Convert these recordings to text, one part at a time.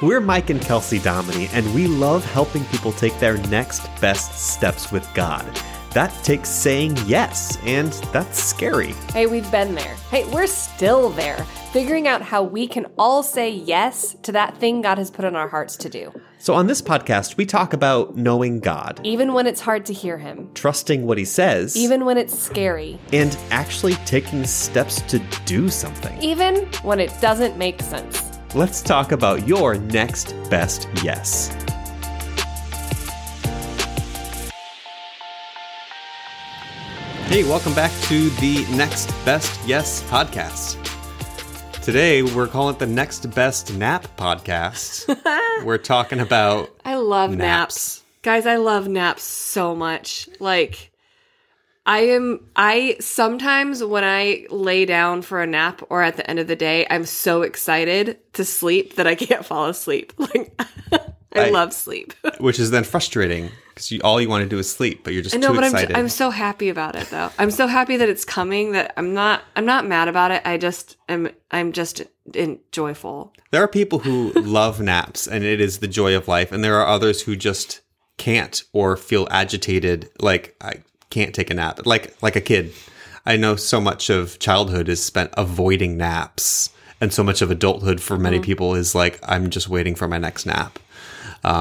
We're Mike and Kelsey Dominy, and we love helping people take their next best steps with God. That takes saying yes, and that's scary. Hey, we've been there. Hey, we're still there, figuring out how we can all say yes to that thing God has put in our hearts to do, So, on this podcast, we talk about knowing God, even when it's hard to hear Him, trusting what He says, even when it's scary, and actually taking steps to do something. even when it doesn't make sense. Let's talk about your next best yes. Hey, welcome back to the Next Best Yes podcast. Today, we're calling it the Next Best Nap podcast. we're talking about I love Naps. naps. Guys, I love naps so much. Like I am I sometimes when I lay down for a nap or at the end of the day, I'm so excited to sleep that I can't fall asleep. Like I, I- love sleep. which is then frustrating because you, all you want to do is sleep, but you're just I know, too but I'm. I'm so happy about it though. I'm so happy that it's coming that I'm not I'm not mad about it. I just am I'm just in, joyful. There are people who love naps and it is the joy of life, and there are others who just can't or feel agitated, like I can't take a nap, like like a kid. I know so much of childhood is spent avoiding naps, and so much of adulthood for many people is like I'm just waiting for my next nap.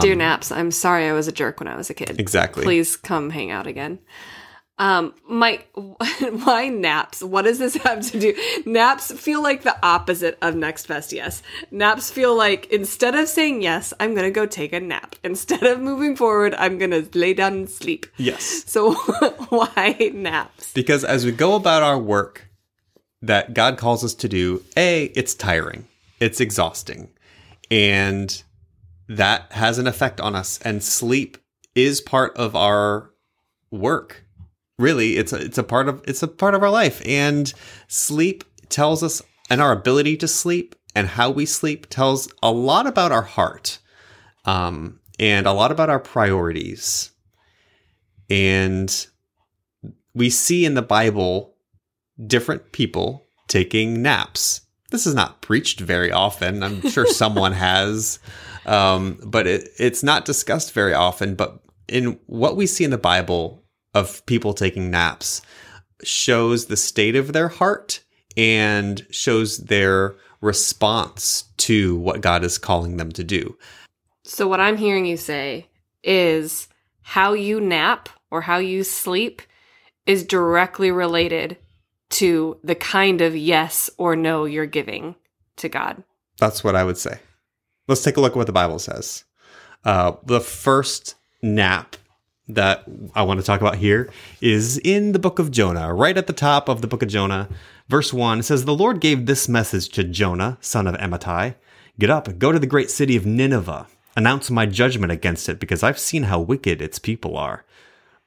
Dear naps, I'm sorry I was a jerk when I was a kid. Um, Exactly. Please come hang out again. Um, my why naps? What does this have to do? Naps feel like the opposite of next best yes. Naps feel like instead of saying yes, I'm gonna go take a nap. Instead of moving forward, I'm gonna lay down and sleep. Yes. So why naps? Because as we go about our work that God calls us to do, A, it's tiring, it's exhausting, and that has an effect on us. And sleep is part of our work. Really, it's a, it's a part of it's a part of our life, and sleep tells us, and our ability to sleep and how we sleep tells a lot about our heart, um, and a lot about our priorities, and we see in the Bible different people taking naps. This is not preached very often. I'm sure someone has, um, but it, it's not discussed very often. But in what we see in the Bible of people taking naps shows the state of their heart and shows their response to what God is calling them to do. So what I'm hearing you say is how you nap or how you sleep is directly related to the kind of yes or no you're giving to God. That's what I would say. Let's take a look at what the Bible says. Uh, the first nap that I want to talk about here is in the book of Jonah, right at the top of the book of Jonah. Verse 1 says, The Lord gave this message to Jonah, son of Amittai Get up, go to the great city of Nineveh, announce my judgment against it, because I've seen how wicked its people are.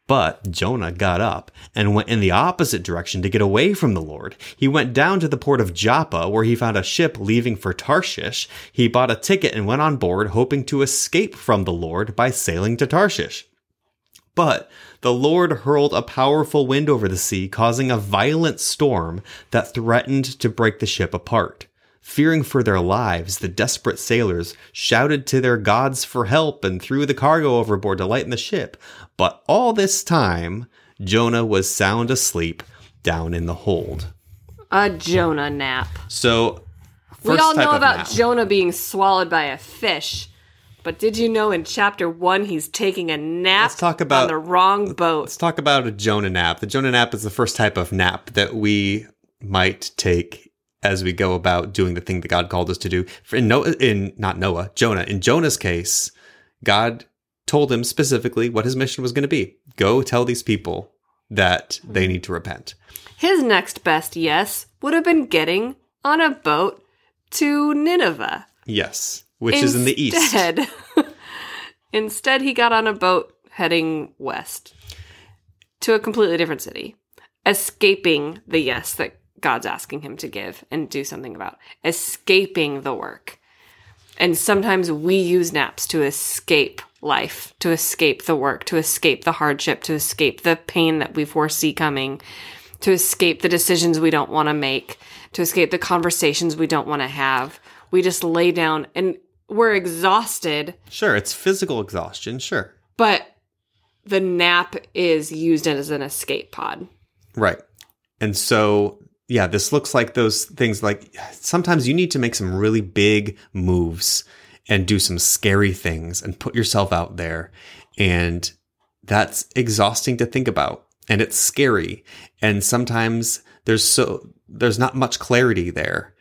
But Jonah got up and went in the opposite direction to get away from the Lord. He went down to the port of Joppa, where he found a ship leaving for Tarshish. He bought a ticket and went on board, hoping to escape from the Lord by sailing to Tarshish. But the Lord hurled a powerful wind over the sea, causing a violent storm that threatened to break the ship apart. Fearing for their lives, the desperate sailors shouted to their gods for help and threw the cargo overboard to lighten the ship. But all this time, Jonah was sound asleep down in the hold. A Jonah nap. So, we all know about nap. Jonah being swallowed by a fish. But did you know in chapter 1 he's taking a nap Let's talk about- on the wrong boat? Let's talk about a Jonah nap. The Jonah nap is the first type of nap that we might take as we go about doing the thing that God called us to do. In Noah, in not Noah, Jonah. In Jonah's case, God told him specifically what his mission was going to be. Go tell these people that they need to repent. His next best yes would have been getting on a boat to Nineveh. Yes, which is in the east. Instead- Instead, he got on a boat heading west to a completely different city, escaping the yes that God's asking him to give and do something about, escaping the work. And sometimes we use naps to escape life, to escape the work, to escape the hardship, to escape the pain that we foresee coming, to escape the decisions we don't want to make, to escape the conversations we don't want to have. We just lay down and we're exhausted, Sure, it's physical exhaustion. Sure. but the nap is used as an escape pod. Right. And so, yeah, this looks like those things like sometimes you need to make some really big moves and do some scary things and put yourself out there. And that's exhausting to think about. And it's scary. And sometimes there's so, there's not much clarity there.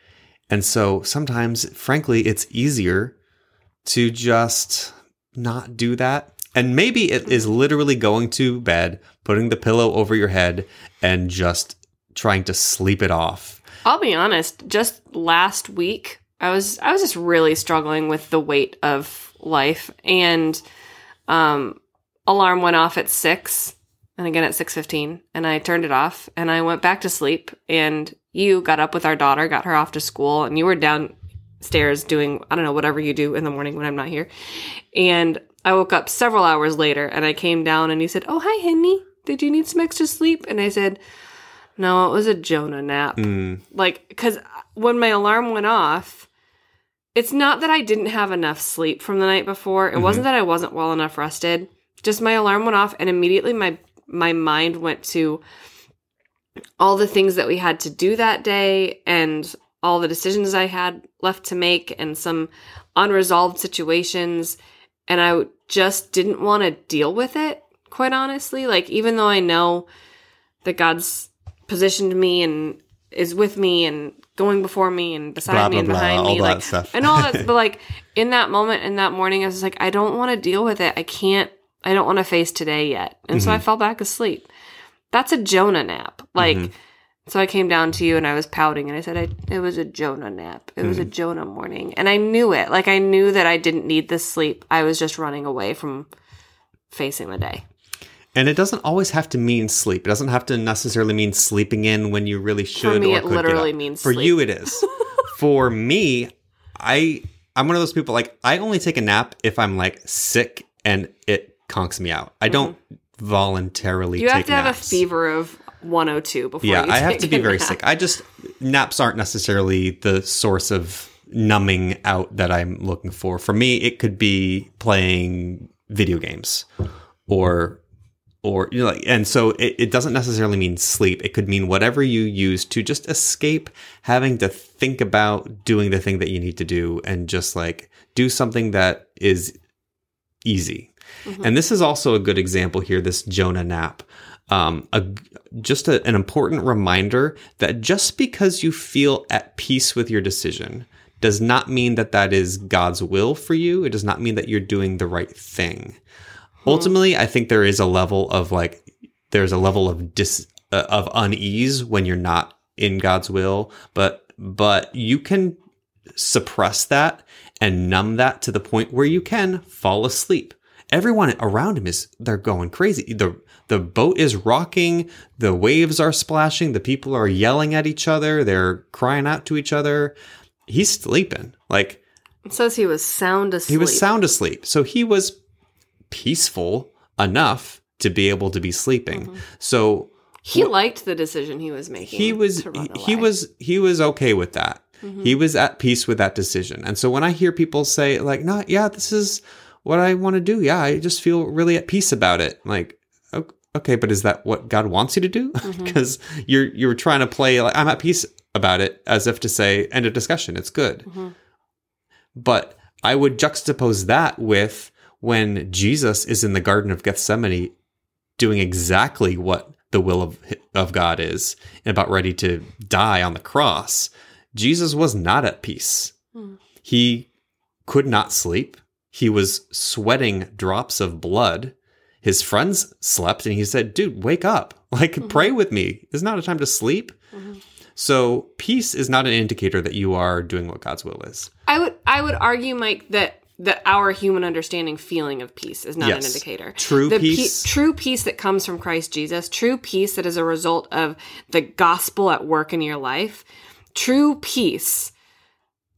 And so sometimes, frankly, it's easier to just not do that. And maybe it is literally going to bed, putting the pillow over your head, and just trying to sleep it off. I'll be honest, just last week I was I was just really struggling with the weight of life and um alarm went off at 6 and again at 6:15 and I turned it off and I went back to sleep and you got up with our daughter, got her off to school and you were downstairs doing I don't know whatever you do in the morning when I'm not here. And I woke up several hours later and I came down and you said, "Oh, hi, Henny. Did you need some extra sleep?" And I said, "No, it was a Jonah nap." Mm, like because when my alarm went off it's not that i didn't have enough sleep from the night before it wasn't that i wasn't well enough rested just my alarm went off and immediately my my mind went to all the things that we had to do that day and all the decisions i had left to make and some unresolved situations and i just didn't want to deal with it quite honestly like even though i know that god's positioned me and is with me and going before me and beside Blah, me and blah, blah, behind all me like stuff. and all that but like in that moment in that morning i was like i don't want to deal with it i can't i don't want to face today yet and so i Mm-hmm. fell back asleep that's a jonah nap like Mm-hmm. So i came down to you and i was pouting and i said I, it was a jonah nap it was a Mm-hmm. jonah morning and i knew it like i knew that i didn't need this sleep i was just running away from facing the day and it doesn't always have to mean sleep. It doesn't have to necessarily mean sleeping in when you really should. For me, or it could literally means For sleep. you, it is. For me, I I'm one of those people like I only take a nap if I'm like sick and it conks me out. I don't voluntarily. Mm-hmm. you have to have a fever of 102 before Yeah, I have to be very nap. sick. I just naps aren't necessarily the source of numbing out that I'm looking for. For me, it could be playing video games or or you know like and so it, it doesn't necessarily mean sleep. It could mean whatever you use to just escape having to think about doing the thing that you need to do and just like do something that is easy. Mm-hmm. And this is also a good example here, this Jonah nap. Um, a, just a, an important reminder that just because you feel at peace with your decision does not mean that that is God's will for you. It does not mean that you're doing the right thing. Ultimately, I think there is a level of like, there's a level of dis, uh, of unease when you're not in God's will, but, but you can suppress that and numb that to the point where you can fall asleep. Everyone around him is they're going crazy. The the boat is rocking, the waves are splashing, the people are yelling at each other, they're crying out to each other. He's sleeping. Like It says he was sound asleep. he was sound asleep. So he was peaceful enough to be able to be sleeping. Mm-hmm. So He liked the decision he was making. he was he was he was okay with that mm-hmm. he was at peace with that decision and so when i hear people say like no yeah this is what i want to do yeah i just feel really at peace about it like okay but is that what god wants you to do mm-hmm. because you're you're trying to play like i'm at peace about it as if to say end of discussion it's good mm-hmm. but i would juxtapose that with when jesus is in the garden of gethsemane doing exactly what the will of of God is and about ready to die on the cross, Jesus was not at peace. Mm. He could not sleep. He was sweating drops of blood. His friends slept and he said, "Dude, wake up. Like mm-hmm. pray with me. It's not a time to sleep." Mm-hmm. So, peace is not an indicator that you are doing what God's will is. I would I would argue, Mike, that that our human understanding feeling of peace is not an indicator. True the pe- true peace that comes from Christ Jesus, true peace that is a result of the gospel at work in your life, true peace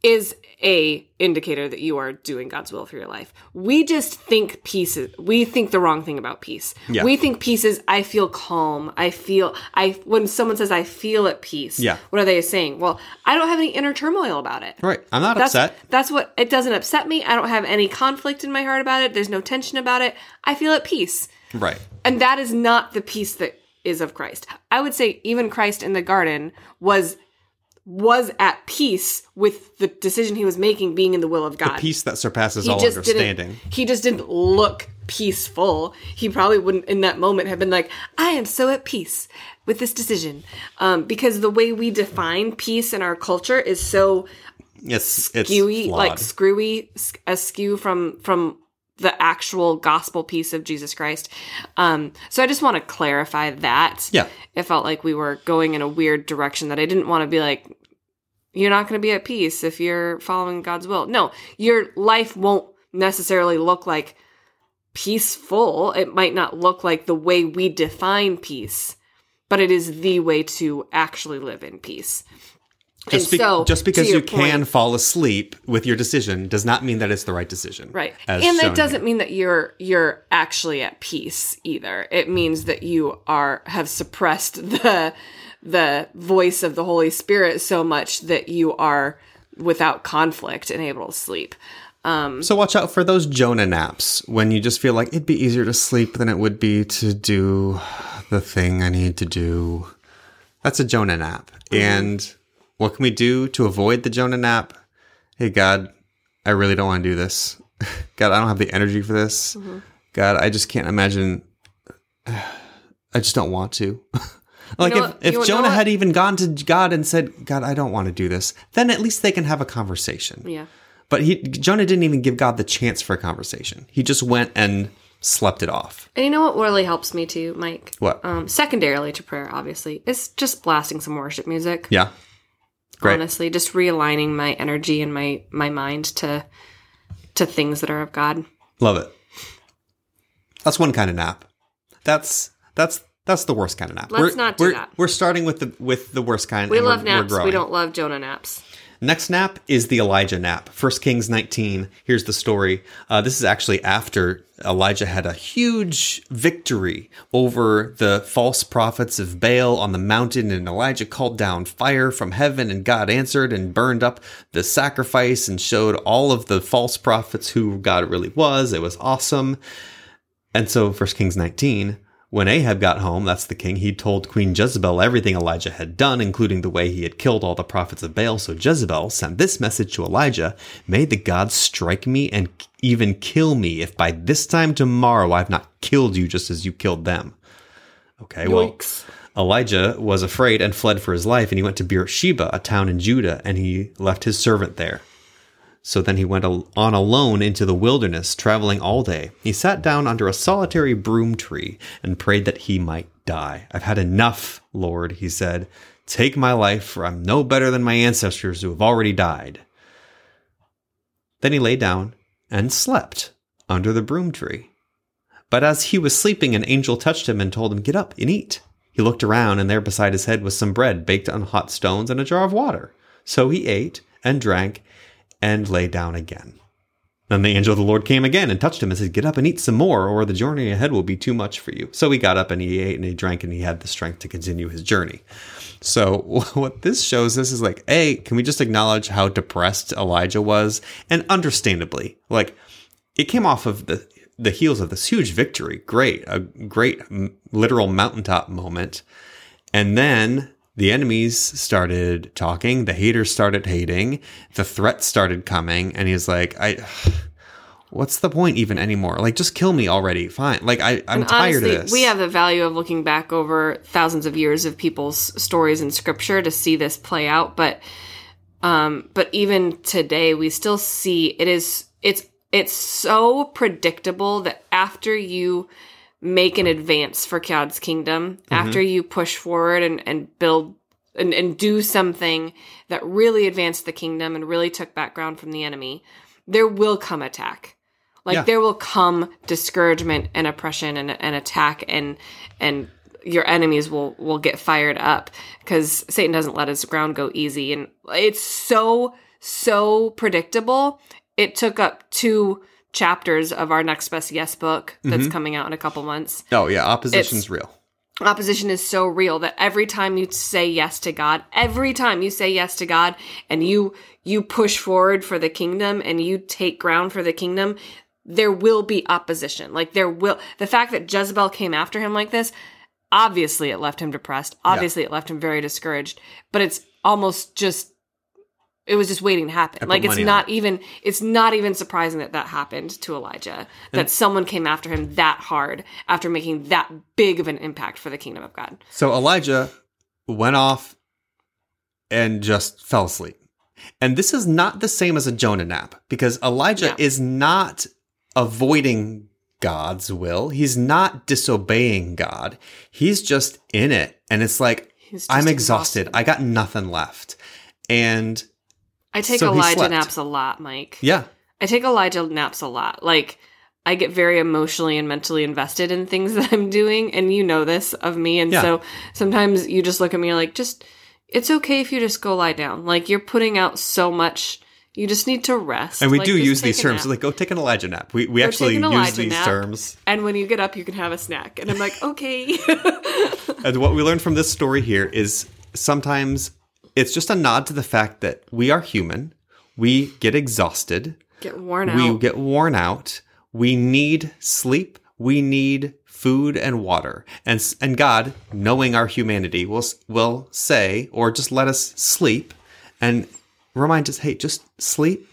is a indicator that you are doing God's will for your life. We just think peace is, we think the wrong thing about peace. Yeah. We think peace is I feel calm. I feel I when someone says I feel at peace. Yeah. What are they saying? Well, I don't have any inner turmoil about it. Right. I'm not That's upset. that's what it doesn't upset me. I don't have any conflict in my heart about it. There's no tension about it. I feel at peace. Right. And that is not the peace that is of Christ. I would say even Christ in the garden was was at peace with the decision he was making being in the will of God. Peace that surpasses he all understanding. he just didn't look peaceful. He probably wouldn't in that moment have been like, I am so at peace with this decision. Um, because the way we define peace in our culture is so It's it's skewy, flawed. like screwy, askew from from the actual gospel peace of Jesus Christ. Um, so I just want to clarify that. Yeah. it felt like we were going in a weird direction that I didn't want to be like. You're not going to be at peace if you're following God's will. No, your life won't necessarily look like peaceful. It might not look like the way we define peace, but it is the way to actually live in peace. Just, be- so, just because you can point- fall asleep with your decision does not mean that it's the right decision. Right. And that doesn't here. mean that you're you're actually at peace either. It means that you are have suppressed the the voice of the Holy Spirit so much that you are without conflict and able to sleep. So watch out for those Jonah naps when you just feel like it'd be easier to sleep than it would be to do the thing I need to do. That's a Jonah nap. Mm-hmm. And what can we do to avoid the Jonah nap? Hey, God, I really don't want to do this. God, I don't have the energy for this. Mm-hmm. God, I just can't imagine. I just don't want to. like know if, if Jonah had even gone to God and said, God, I don't want to do this, then at least they can have a conversation. Yeah. But he Jonah didn't even give God the chance for a conversation. He just went and slept it off. And you know what really helps me too, Mike? What? Um, secondarily to prayer, obviously, is just blasting some worship music. yeah. Great. Honestly, just realigning my energy and my my mind to to things that are of God. Love it. That's one kind of nap. That's that's that's the worst kind of nap. Let's not do we're, that. We're starting with the with the worst kind. We love we're- we're naps. We don't love Jonah naps. Next nap is the Elijah nap. 1 Kings 19. Here's the story. Uh, this is actually after Elijah had a huge victory over the false prophets of Baal on the mountain, and Elijah called down fire from heaven, and God answered and burned up the sacrifice and showed all of the false prophets who God really was. It was awesome. And so, 1 Kings 19, when Ahab got home, that's the king, he told Queen Jezebel everything Elijah had done, including the way he had killed all the prophets of Baal. So Jezebel sent this message to Elijah May the gods strike me and even kill me if by this time tomorrow I've not killed you just as you killed them. Okay, well, Elijah was afraid and fled for his life, and he went to Beersheba, a town in Judah, and he left his servant there. So then he went on alone into the wilderness, traveling all day. He sat down under a solitary broom tree and prayed that he might die. I've had enough, Lord, he said. Take my life, for I'm no better than my ancestors who have already died. Then he lay down and slept under the broom tree. But as he was sleeping, an angel touched him and told him, Get up and eat. He looked around, and there beside his head was some bread baked on hot stones and a jar of water. So he ate and drank and lay down again. Then the angel of the Lord came again and touched him and said, Get up and eat some more, or the journey ahead will be too much for you. So he got up and he ate and he drank and he had the strength to continue his journey. So what this shows us is like, A, can we just acknowledge how depressed Elijah was? And understandably, like, it came off of the the heels of this huge victory. Great, a great literal mountaintop moment. And then the enemies started talking, the haters started hating, the threats started coming, and he's like, I what's the point even anymore? Like just kill me already. Fine. Like I, I'm tired Honestly, of this. we have the value of looking back over thousands of years of people's stories in scripture to see this play out, but um but even today we still see it is it's it's so predictable that after you make an advance for God's kingdom, mm-hmm. after you push forward and, and build and, and do something that really advanced the kingdom and really took back ground from the enemy, there will come attack. Like Yeah. there will come discouragement and oppression and, and attack and and your enemies will will get fired up because Satan doesn't let his ground go easy and it's so so predictable. It took up two chapters of our next best yes book that's mm-hmm. coming out in a couple months. Oh yeah, opposition's It's- real. Opposition is so real that every time you say yes to God, every time you say yes to God and you you push forward for the kingdom and you take ground for the kingdom, there will be opposition. Like there will the fact that Jezebel came after him like this, obviously it left him depressed. Obviously it left him very discouraged, but it's almost just it was just waiting to happen. Like it's not even it's not even surprising that that happened to Elijah. That someone came after him that hard after making that big of an impact for the kingdom of God. So Elijah went off and just fell asleep. And this is not the same as a Jonah nap because Elijah No. is not avoiding God's will. He's not disobeying God. He's just in it. And it's like, I'm exhausted. I got nothing left. And I take So Elijah naps a lot, Mike. yeah, I take Elijah naps a lot. Like I get very emotionally and mentally invested in things that I'm doing, and you know this of me. And Yeah. so sometimes you just look at me and like, just it's okay if you just go lie down. Like you're putting out so much. You just need to rest. and we Like, do use these terms like, go take an Elijah nap. We, we actually use these nap. terms. and when you get up, you can have a snack. And I'm like, okay. And what we learned from this story here is sometimes it's just a nod to the fact that we are human. We get exhausted. get worn out. We get worn out. We need sleep. We need food and water. And and God, knowing our humanity, will will say or just let us sleep and remind us, "Hey, just sleep.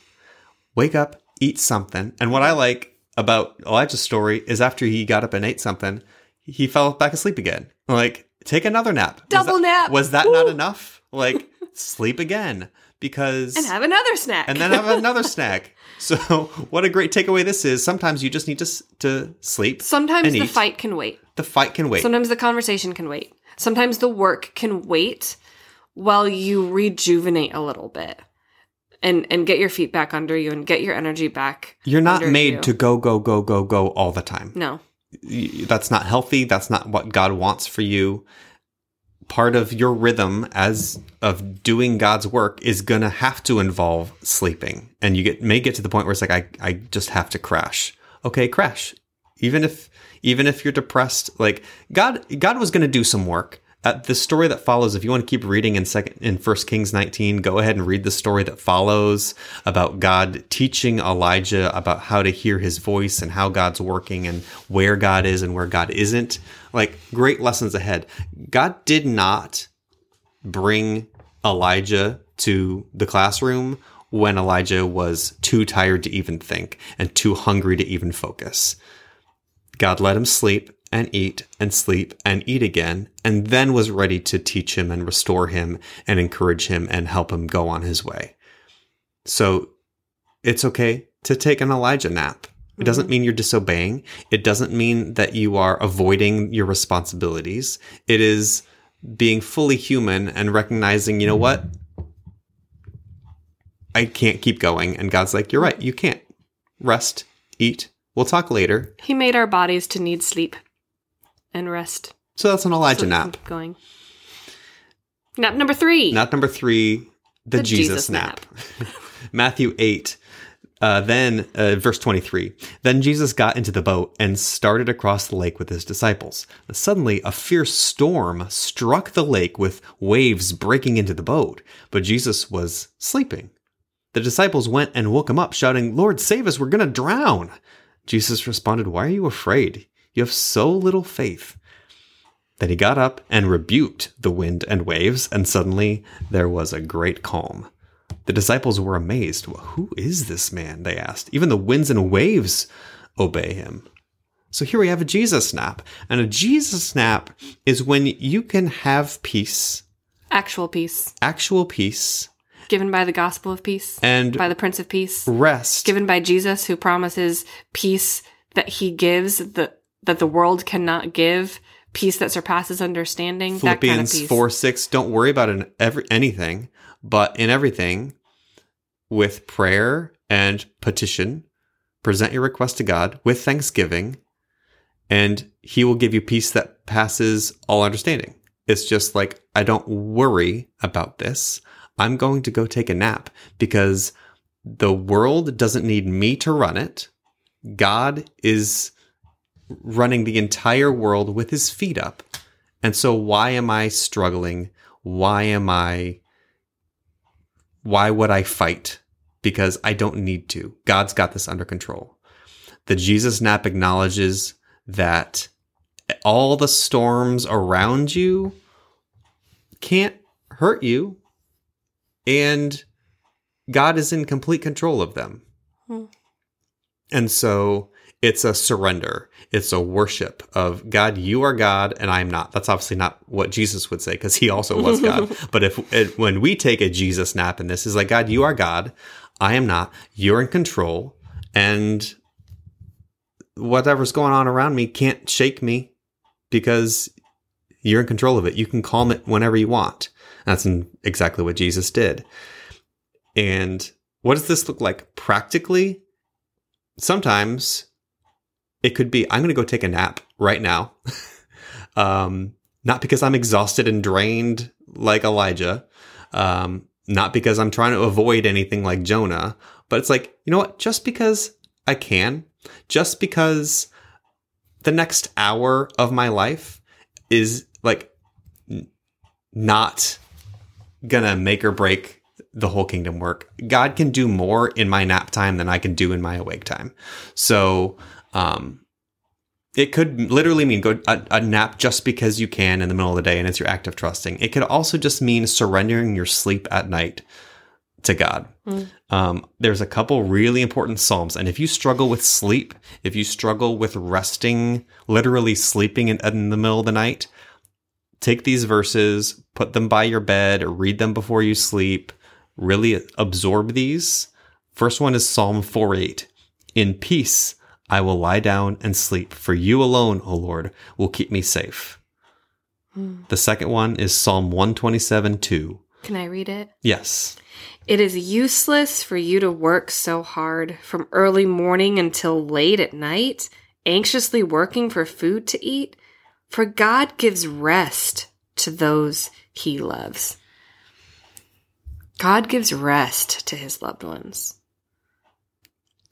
Wake up, eat something." And what I like about Elijah's story is after he got up and ate something, he fell back asleep again. Like, take another nap. Was Double that- nap. Was that not enough? Like, sleep again because and have another snack. and then have another snack. So, what a great takeaway this is. Sometimes you just need to to sleep. Sometimes the eat. fight can wait. The fight can wait. Sometimes the conversation can wait. Sometimes the work can wait while you rejuvenate a little bit and and get your feet back under you and get your energy back. You're not made you. to go go go go go all the time. No. That's not healthy. That's not what God wants for you. Part of your rhythm as of doing God's work is going to have to involve sleeping. And you get may get to the point where it's like I I just have to crash. Okay, crash. Even if even if you're depressed, like God God was going to do some work. Uh, the story that follows, if you want to keep reading in second in First Kings 19, go ahead and read the story that follows about God teaching Elijah about how to hear his voice and how God's working and where God is and where God isn't. Like great lessons ahead. God did not bring Elijah to the classroom when Elijah was too tired to even think and too hungry to even focus. God let him sleep and eat and sleep and eat again, and then was ready to teach him and restore him and encourage him and help him go on his way. So it's okay to take an Elijah nap. It doesn't mm-hmm. mean you're disobeying. It doesn't mean that you are avoiding your responsibilities. It is being fully human and recognizing, you know what? I can't keep going. And God's like, you're right. You can't. Rest, eat. We'll talk later. He made our bodies to need sleep and rest. So that's an Elijah so nap. keep going. Nap number three. Nap number three, the, The Jesus, Jesus nap. Matthew 8, uh, then, uh, verse 23. Then Jesus got into the boat and started across the lake with his disciples. Suddenly, a fierce storm struck the lake with waves breaking into the boat, but Jesus was sleeping. The disciples went and woke him up, shouting, Lord, save us, we're going to drown. Jesus responded, Why are you afraid? You have so little faith. Then he got up and rebuked the wind and waves, and suddenly there was a great calm. The disciples were amazed. Who is this man? They asked. Even the winds and waves obey him. So here we have a Jesus nap. And a Jesus nap is when you can have peace, Actual peace. actual peace, Given by the gospel of peace. and by the Prince of Peace. rest. Given by Jesus who promises peace that he gives the that the world cannot give. Peace that surpasses understanding. that kind of peace. 4 6. Don't worry about an, every, anything, but in everything, with prayer and petition, present your request to God with thanksgiving, and He will give you peace that passes all understanding. It's just like, I don't worry about this. I'm going to go take a nap because the world doesn't need me to run it. God is running the entire world with his feet up. And so why am I struggling? Why am I why would I fight? Because I don't need to. God's got this under control. The Jesus nap acknowledges that all the storms around you can't hurt you and God is in complete control of them. Hmm. And so it's a surrender. It's a worship of God, you are God and I'm not. That's obviously not what Jesus would say because he also was God. but if it, when we take a Jesus nap in this is like, God, you are God. I am not. You're in control and whatever's going on around me can't shake me because you're in control of it. You can calm it whenever you want. That's exactly what Jesus did. And what does this look like practically? Sometimes it could be I'm going to go take a nap right now. um, not because I'm exhausted and drained like Elijah, um, not because I'm trying to avoid anything like Jonah, but it's like, you know what? Just because I can, just because the next hour of my life is like n- not gonna make or break the whole kingdom work. God can do more in my nap time than I can do in my awake time. So, um, it could literally mean go a, a, nap just because you can in the middle of the day and it's your act of trusting. It could also just mean surrendering your sleep at night to God. Mm. Um, there's a couple really important Psalms. And if you struggle with sleep, if you struggle with resting, literally sleeping in, in the middle of the night, take these verses, put them by your bed, read them before you sleep, really absorb these. First one is Psalm 4 8. In peace, I will lie down and sleep, for you alone, O Lord, will keep me safe. Hmm. The second one is Psalm 127 2. Can I read it? Yes. It is useless for you to work so hard from early morning until late at night, anxiously working for food to eat, for God gives rest to those he loves. God gives rest to his loved ones.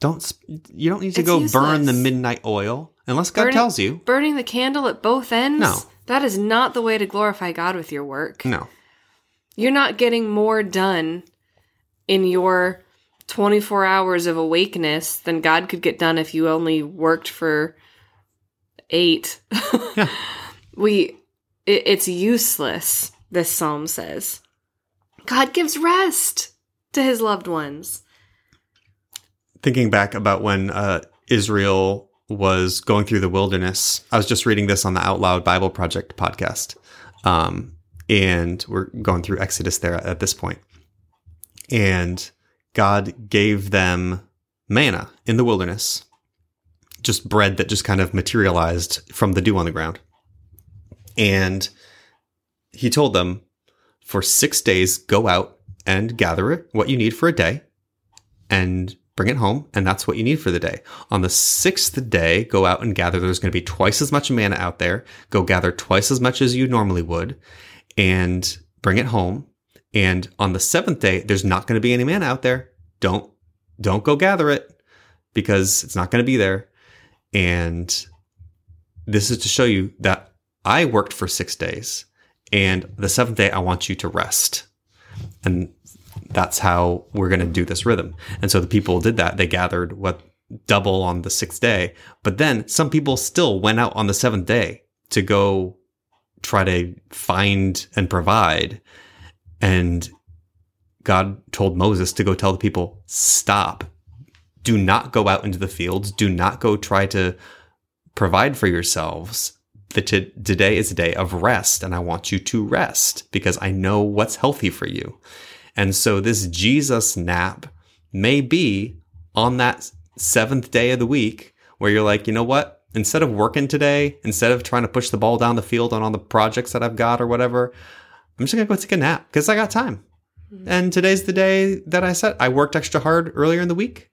Don't you don't need to it's go useless. burn the midnight oil unless God burning, tells you. Burning the candle at both ends? No. That is not the way to glorify God with your work. No. You're not getting more done in your 24 hours of awakeness than God could get done if you only worked for 8. yeah. We it, it's useless, this psalm says. God gives rest to his loved ones thinking back about when uh, Israel was going through the wilderness, I was just reading this on the Out Loud Bible Project podcast. Um, and we're going through Exodus there at this point. And God gave them manna in the wilderness, just bread that just kind of materialized from the dew on the ground. And he told them, for six days, go out and gather what you need for a day, and bring it home, and that's what you need for the day. On the sixth day, go out and gather. There's going to be twice as much manna out there. Go gather twice as much as you normally would and bring it home. And on the seventh day, there's not going to be any manna out there. Don't, don't go gather it because it's not going to be there. And this is to show you that I worked for six days and the seventh day, I want you to rest. And that's how we're going to do this rhythm. And so the people did that. They gathered what double on the sixth day, but then some people still went out on the seventh day to go try to find and provide. And God told Moses to go tell the people, stop. Do not go out into the fields. Do not go try to provide for yourselves. The t- today is a day of rest, and I want you to rest because I know what's healthy for you. And so this Jesus nap may be on that seventh day of the week where you're like, you know what? Instead of working today, instead of trying to push the ball down the field on all the projects that I've got or whatever, I'm just gonna go take a nap because I got time. Mm-hmm. And today's the day that I said I worked extra hard earlier in the week.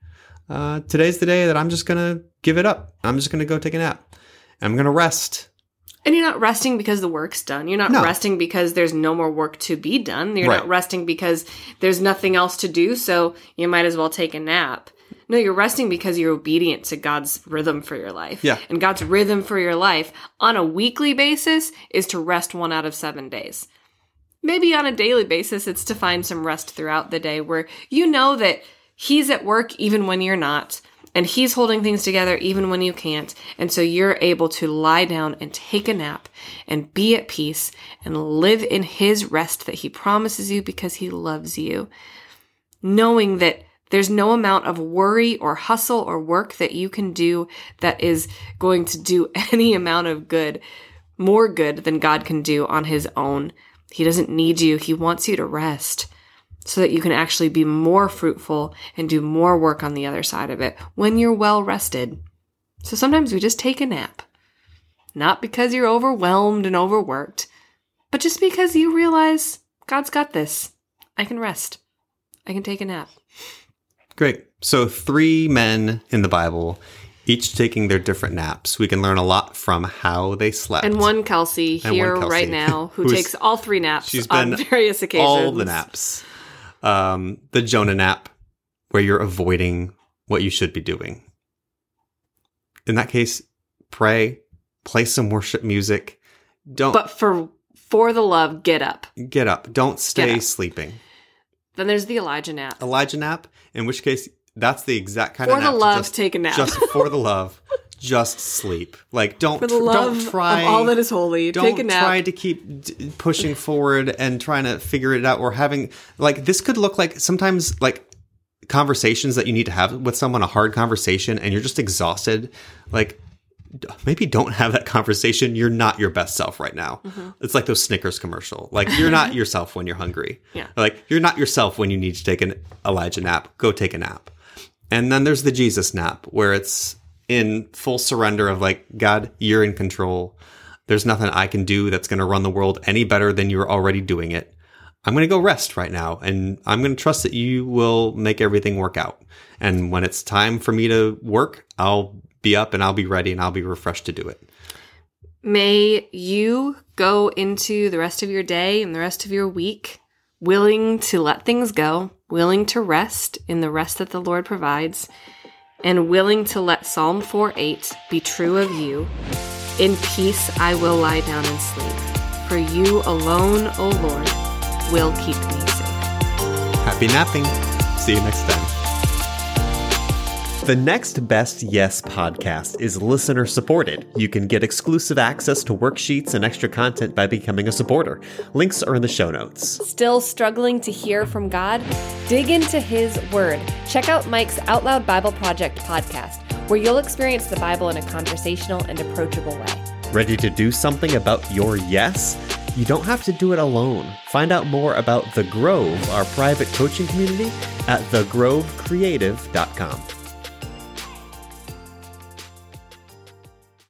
Uh, today's the day that I'm just gonna give it up. I'm just gonna go take a nap. I'm gonna rest. And you're not resting because the work's done. You're not No. resting because there's no more work to be done. You're Right. not resting because there's nothing else to do, so you might as well take a nap. No, you're resting because you're obedient to God's rhythm for your life. Yeah. And God's rhythm for your life on a weekly basis is to rest one out of seven days. Maybe on a daily basis, it's to find some rest throughout the day where you know that He's at work even when you're not, and He's holding things together even when you can't. And so you're able to lie down and take a nap and be at peace and live in His rest that He promises you because He loves you. Knowing that there's no amount of worry or hustle or work that you can do that is going to do any amount of good, more good than God can do on His own. He doesn't need you. He wants you to rest so that you can actually be more fruitful and do more work on the other side of it when you're well rested. So sometimes we just take a nap. Not because you're overwhelmed and overworked, but just because you realize God's got this. I can rest. I can take a nap. Great. So, three men in the Bible, each taking their different naps. We can learn a lot from how they slept. And one Kelsey And here one Kelsey, right now who takes all three naps she's on been various occasions. all the naps. Um, the Jonah nap, where you're avoiding what you should be doing. In that case, pray, play some worship music. Don't But for for the love, get up. get up. Don't stay up. sleeping. Then there's the Elijah nap. Elijah nap, in which case that's the exact kind For of the nap to love, just, take a nap. Just for the love, just sleep. Like don't For the love don't try of all that is holy, don't take a nap. try to keep d- pushing forward and trying to figure it out or having like this could look like sometimes like conversations that you need to have with someone a hard conversation and you're just exhausted like d- maybe don't have that conversation you're not your best self right now Mm-hmm. it's like those snickers commercial like you're not yourself when you're hungry Yeah. like you're not yourself when you need to take an elijah nap go take a nap and then there's the jesus nap where it's in full surrender of like god you're in control. There's nothing i can do that's going to run the world any better than you're already doing it. I'm going to go rest right now and i'm going to trust that you will make everything work out. And when it's time for me to work i'll be up and i'll be ready and i'll be refreshed to do it. May you go into the rest of your day and the rest of your week willing to let things go, willing to rest in the rest that the Lord provides, and willing to let Psalm 4 8 be true of you. In peace I will lie down and sleep, for you alone, O Lord, will keep me safe. Happy napping. See you next time. The next Best Yes podcast is listener supported. You can get exclusive access to worksheets and extra content by becoming a supporter. Links are in the show notes. Still struggling to hear from God? Dig into His Word. Check out Mike's Out Loud Bible Project podcast, where you'll experience the Bible in a conversational and approachable way. Ready to do something about your yes? You don't have to do it alone. Find out more about The Grove, our private coaching community, at thegrovecreative.com.